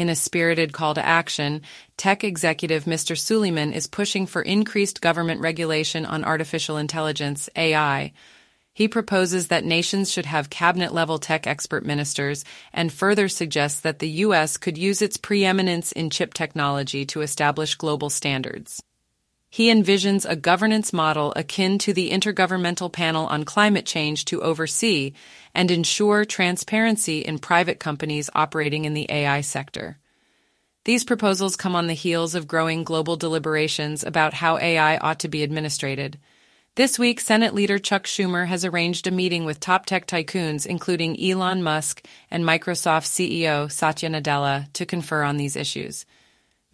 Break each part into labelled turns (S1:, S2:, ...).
S1: In a spirited call to action, tech executive Mr. Suleyman is pushing for increased government regulation on artificial intelligence, AI. He proposes that nations should have cabinet level tech expert ministers and further suggests that the U.S. could use its preeminence in chip technology to establish global standards. He envisions a governance model akin to the Intergovernmental Panel on Climate Change to oversee and ensure transparency in private companies operating in the AI sector. These proposals come on the heels of growing global deliberations about how AI ought to be administrated. This week, Senate leader Chuck Schumer has arranged a meeting with top tech tycoons, including Elon Musk and Microsoft CEO Satya Nadella, to confer on these issues.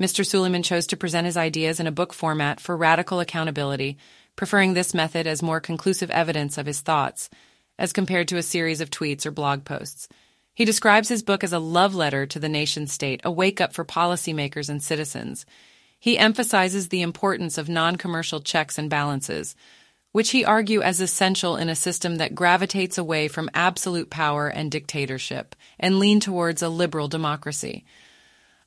S1: Mr. Suleyman chose to present his ideas in a book format for radical accountability, preferring this method as more conclusive evidence of his thoughts, as compared to a series of tweets or blog posts. He describes his book as a love letter to the nation state, a wake up for policymakers and citizens. He emphasizes the importance of non commercial checks and balances, which he argue as essential in a system that gravitates away from absolute power and dictatorship and lean towards a liberal democracy.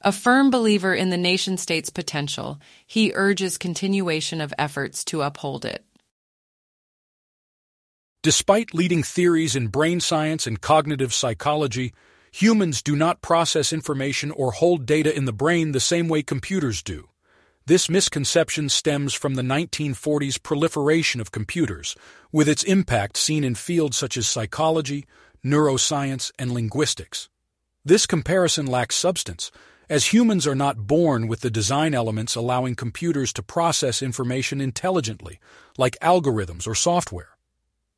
S1: A firm believer in the nation state's potential, he urges continuation of efforts to uphold it.
S2: Despite leading theories in brain science and cognitive psychology, humans do not process information or hold data in the brain the same way computers do. This misconception stems from the 1940s proliferation of computers, with its impact seen in fields such as psychology, neuroscience, and linguistics. This comparison lacks substance, as humans are not born with the design elements allowing computers to process information intelligently, like algorithms or software.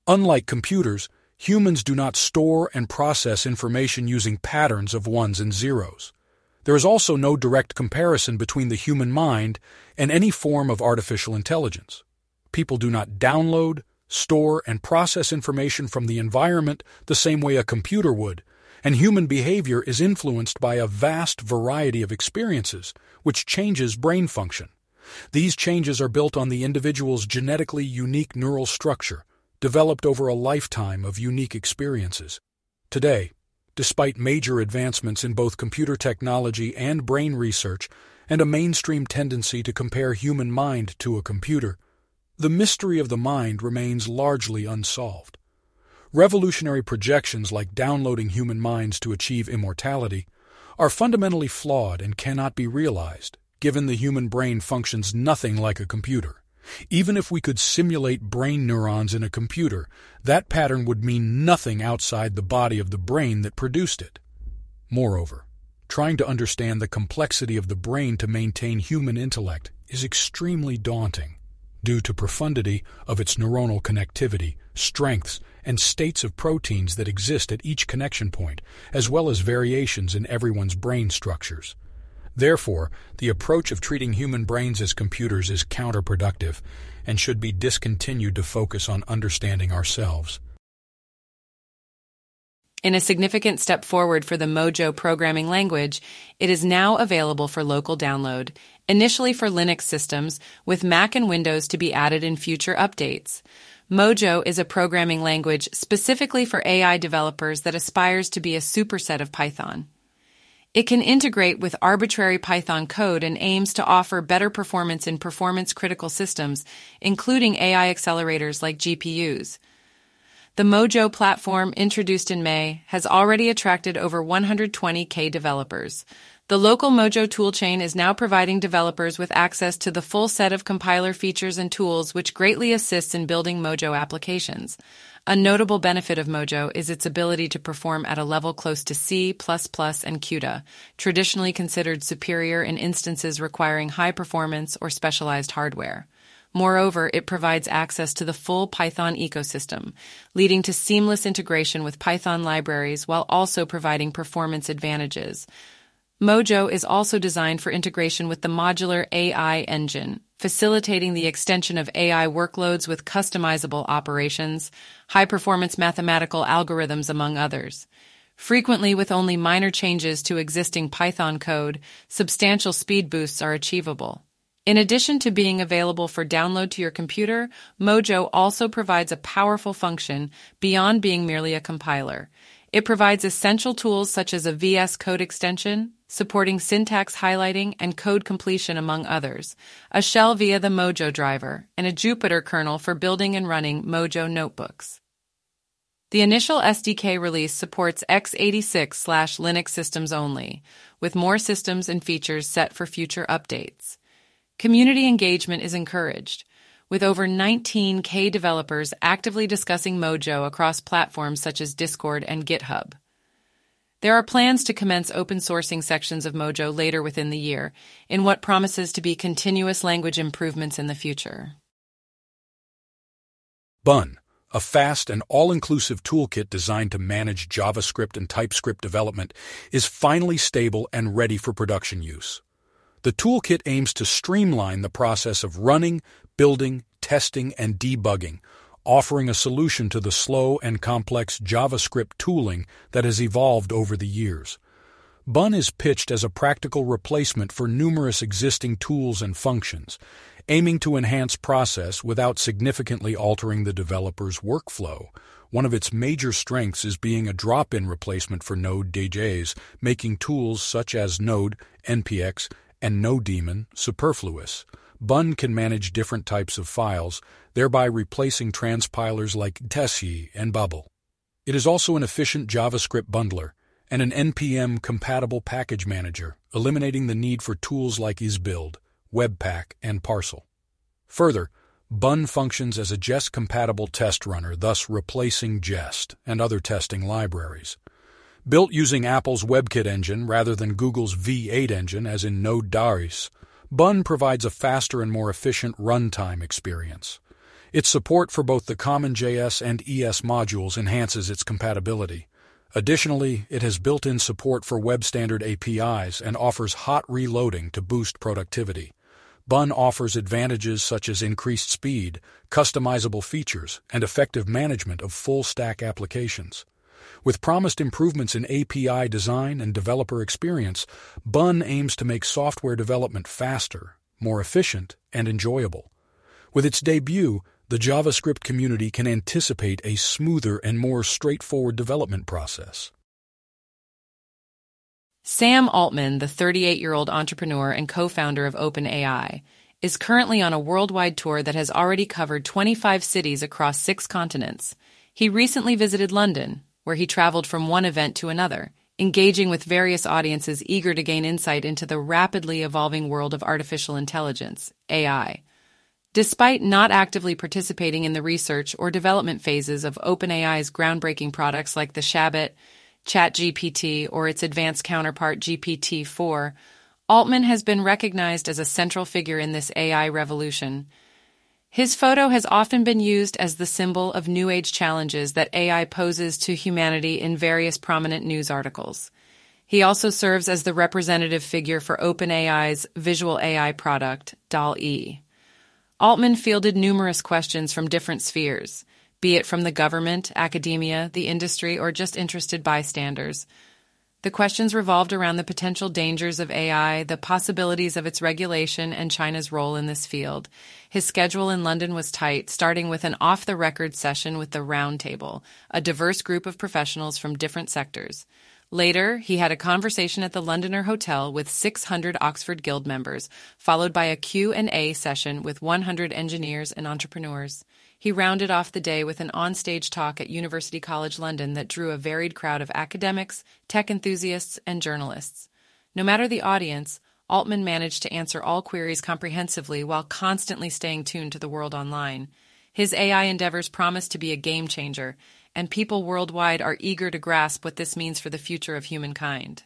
S2: Unlike computers, humans do not store and process information using patterns of ones and zeros. There is also no direct comparison between the human mind and any form of artificial intelligence. People do not download, store, and process information from the environment the same way a computer would, and human behavior is influenced by a vast variety of experiences, which changes brain function. These changes are built on the individual's genetically unique neural structure, developed over a lifetime of unique experiences. Today, despite major advancements in both computer technology and brain research, and a mainstream tendency to compare human mind to a computer, the mystery of the mind remains largely unsolved. Revolutionary projections like downloading human minds to achieve immortality are fundamentally flawed and cannot be realized, given the human brain functions nothing like a computer. Even if we could simulate brain neurons in a computer, that pattern would mean nothing outside the body of the brain that produced it. Moreover, trying to understand the complexity of the brain to maintain human intellect is extremely daunting due to profundity of its neuronal connectivity, strengths, and states of proteins that exist at each connection point, as well as variations in everyone's brain structures. Therefore, the approach of treating human brains as computers is counterproductive and should be discontinued to focus on understanding ourselves.
S1: In a significant step forward for the Mojo programming language, it is now available for local download, initially for Linux systems, with Mac and Windows to be added in future updates. Mojo is a programming language specifically for AI developers that aspires to be a superset of Python. It can integrate with arbitrary Python code and aims to offer better performance in performance critical systems, including AI accelerators like GPUs. The Mojo platform, introduced in May, has already attracted over 120k developers. The local Mojo toolchain is now providing developers with access to the full set of compiler features and tools which greatly assists in building Mojo applications. A notable benefit of Mojo is its ability to perform at a level close to C++ and CUDA, traditionally considered superior in instances requiring high performance or specialized hardware. Moreover, it provides access to the full Python ecosystem, leading to seamless integration with Python libraries while also providing performance advantages. Mojo is also designed for integration with the modular AI engine, facilitating the extension of AI workloads with customizable operations, high performance mathematical algorithms, among others. Frequently, with only minor changes to existing Python code, substantial speed boosts are achievable. In addition to being available for download to your computer, Mojo also provides a powerful function beyond being merely a compiler. It provides essential tools such as a VS Code extension, supporting syntax highlighting and code completion among others, a shell via the Mojo driver, and a Jupyter kernel for building and running Mojo notebooks. The initial SDK release supports x86 Linux systems only, with more systems and features set for future updates. Community engagement is encouraged, with over 19K developers actively discussing Mojo across platforms such as Discord and GitHub. There are plans to commence open sourcing sections of Mojo later within the year, in what promises to be continuous language improvements in the future.
S2: Bun, a fast and all-inclusive toolkit designed to manage JavaScript and TypeScript development, is finally stable and ready for production use. The toolkit aims to streamline the process of running, building, testing, and debugging, offering a solution to the slow and complex JavaScript tooling that has evolved over the years. Bun is pitched as a practical replacement for numerous existing tools and functions, aiming to enhance process without significantly altering the developer's workflow. One of its major strengths is being a drop-in replacement for Node.js, making tools such as Node, NPX, and nodemon superfluous. Bun can manage different types of files, thereby replacing transpilers like tsc and Babel. It is also an efficient JavaScript bundler and an NPM-compatible package manager, eliminating the need for tools like esbuild, Webpack, and Parcel. Further, Bun functions as a Jest-compatible test runner, thus replacing Jest and other testing libraries. Built using Apple's WebKit engine rather than Google's V8 engine as in Node.js, Bun provides a faster and more efficient runtime experience. Its support for both the CommonJS and ES modules enhances its compatibility. Additionally, it has built-in support for web standard APIs and offers hot reloading to boost productivity. Bun offers advantages such as increased speed, customizable features, and effective management of full-stack applications. With promised improvements in API design and developer experience, Bun aims to make software development faster, more efficient, and enjoyable. With its debut, the JavaScript community can anticipate a smoother and more straightforward development process.
S1: Sam Altman, the 38 year old entrepreneur and co founder of OpenAI, is currently on a worldwide tour that has already covered 25 cities across six continents. He recently visited London, where he traveled from one event to another, engaging with various audiences eager to gain insight into the rapidly evolving world of artificial intelligence, AI. Despite not actively participating in the research or development phases of OpenAI's groundbreaking products like the chatbot, ChatGPT, or its advanced counterpart GPT 4, Altman has been recognized as a central figure in this AI revolution. His photo has often been used as the symbol of new age challenges that AI poses to humanity in various prominent news articles. He also serves as the representative figure for OpenAI's visual AI product, DALL-E. Altman fielded numerous questions from different spheres, be it from the government, academia, the industry, or just interested bystanders. The questions revolved around the potential dangers of AI, the possibilities of its regulation, and China's role in this field. His schedule in London was tight, starting with an off the record session with the Roundtable, a diverse group of professionals from different sectors. Later, he had a conversation at the Londoner Hotel with 600 Oxford Guild members, followed by a Q&A session with 100 engineers and entrepreneurs. He rounded off the day with an onstage talk at University College London that drew a varied crowd of academics, tech enthusiasts, and journalists. No matter the audience, Altman managed to answer all queries comprehensively while constantly staying tuned to the world online. His AI endeavors promise to be a game changer, and people worldwide are eager to grasp what this means for the future of humankind.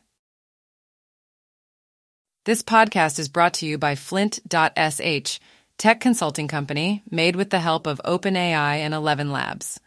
S1: This podcast is brought to you by Flint.sh, tech consulting company made with the help of OpenAI and Eleven Labs.